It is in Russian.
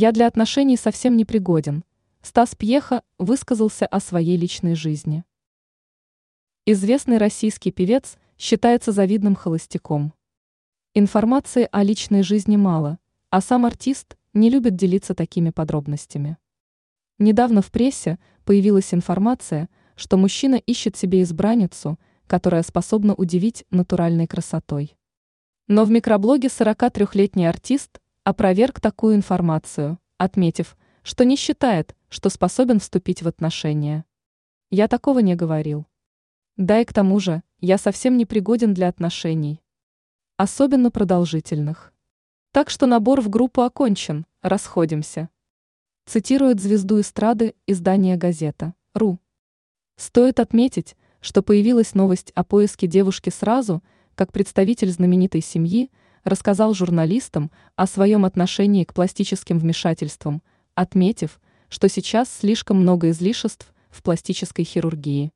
Я для отношений совсем не пригоден. Стас Пьеха высказался о своей личной жизни. Известный российский певец считается завидным холостяком. Информации о личной жизни мало, а сам артист не любит делиться такими подробностями. Недавно в прессе появилась информация, что мужчина ищет себе избранницу, которая способна удивить натуральной красотой. Но в микроблоге 43-летний артист опроверг такую информацию, отметив, что не считает, что способен вступить в отношения. Я такого не говорил. Да и к тому же, я совсем не пригоден для отношений. Особенно продолжительных. Так что набор в группу окончен, расходимся. Цитирует звезду эстрады издание «Газета» РУ. Стоит отметить, что появилась новость о поиске девушки сразу, как представитель знаменитой семьи рассказал журналистам о своем отношении к пластическим вмешательствам, отметив, что сейчас слишком много излишеств в пластической хирургии.